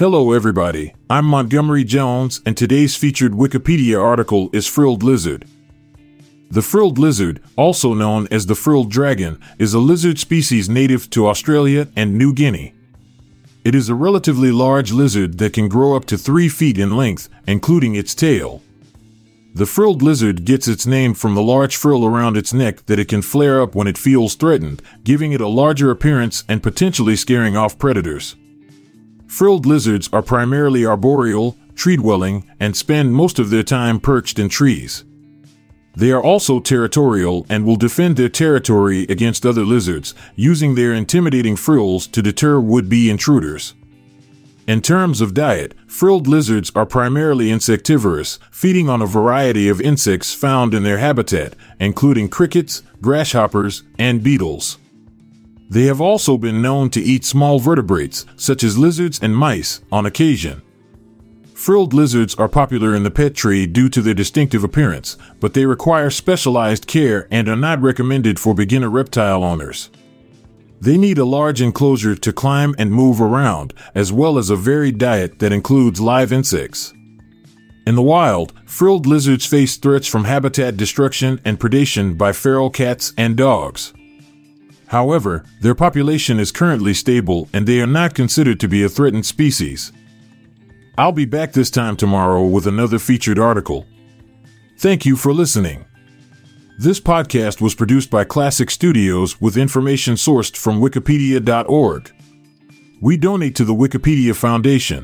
Hello, everybody. I'm Montgomery Jones, and today's featured Wikipedia article is Frilled Lizard. The frilled lizard, also known as the frilled dragon, is a lizard species native to Australia and New Guinea. It is a relatively large lizard that can grow up to 3 feet in length, including its tail. The frilled lizard gets its name from the large frill around its neck that it can flare up when it feels threatened, giving it a larger appearance and potentially scaring off predators. Frilled lizards are primarily arboreal, tree dwelling, and spend most of their time perched in trees. They are also territorial and will defend their territory against other lizards, using their intimidating frills to deter would be intruders. In terms of diet, frilled lizards are primarily insectivorous, feeding on a variety of insects found in their habitat, including crickets, grasshoppers, and beetles. They have also been known to eat small vertebrates, such as lizards and mice, on occasion. Frilled lizards are popular in the pet trade due to their distinctive appearance, but they require specialized care and are not recommended for beginner reptile owners. They need a large enclosure to climb and move around, as well as a varied diet that includes live insects. In the wild, frilled lizards face threats from habitat destruction and predation by feral cats and dogs. However, their population is currently stable and they are not considered to be a threatened species. I'll be back this time tomorrow with another featured article. Thank you for listening. This podcast was produced by Klassic Studios with information sourced from Wikipedia.org. We donate to the Wikipedia Foundation,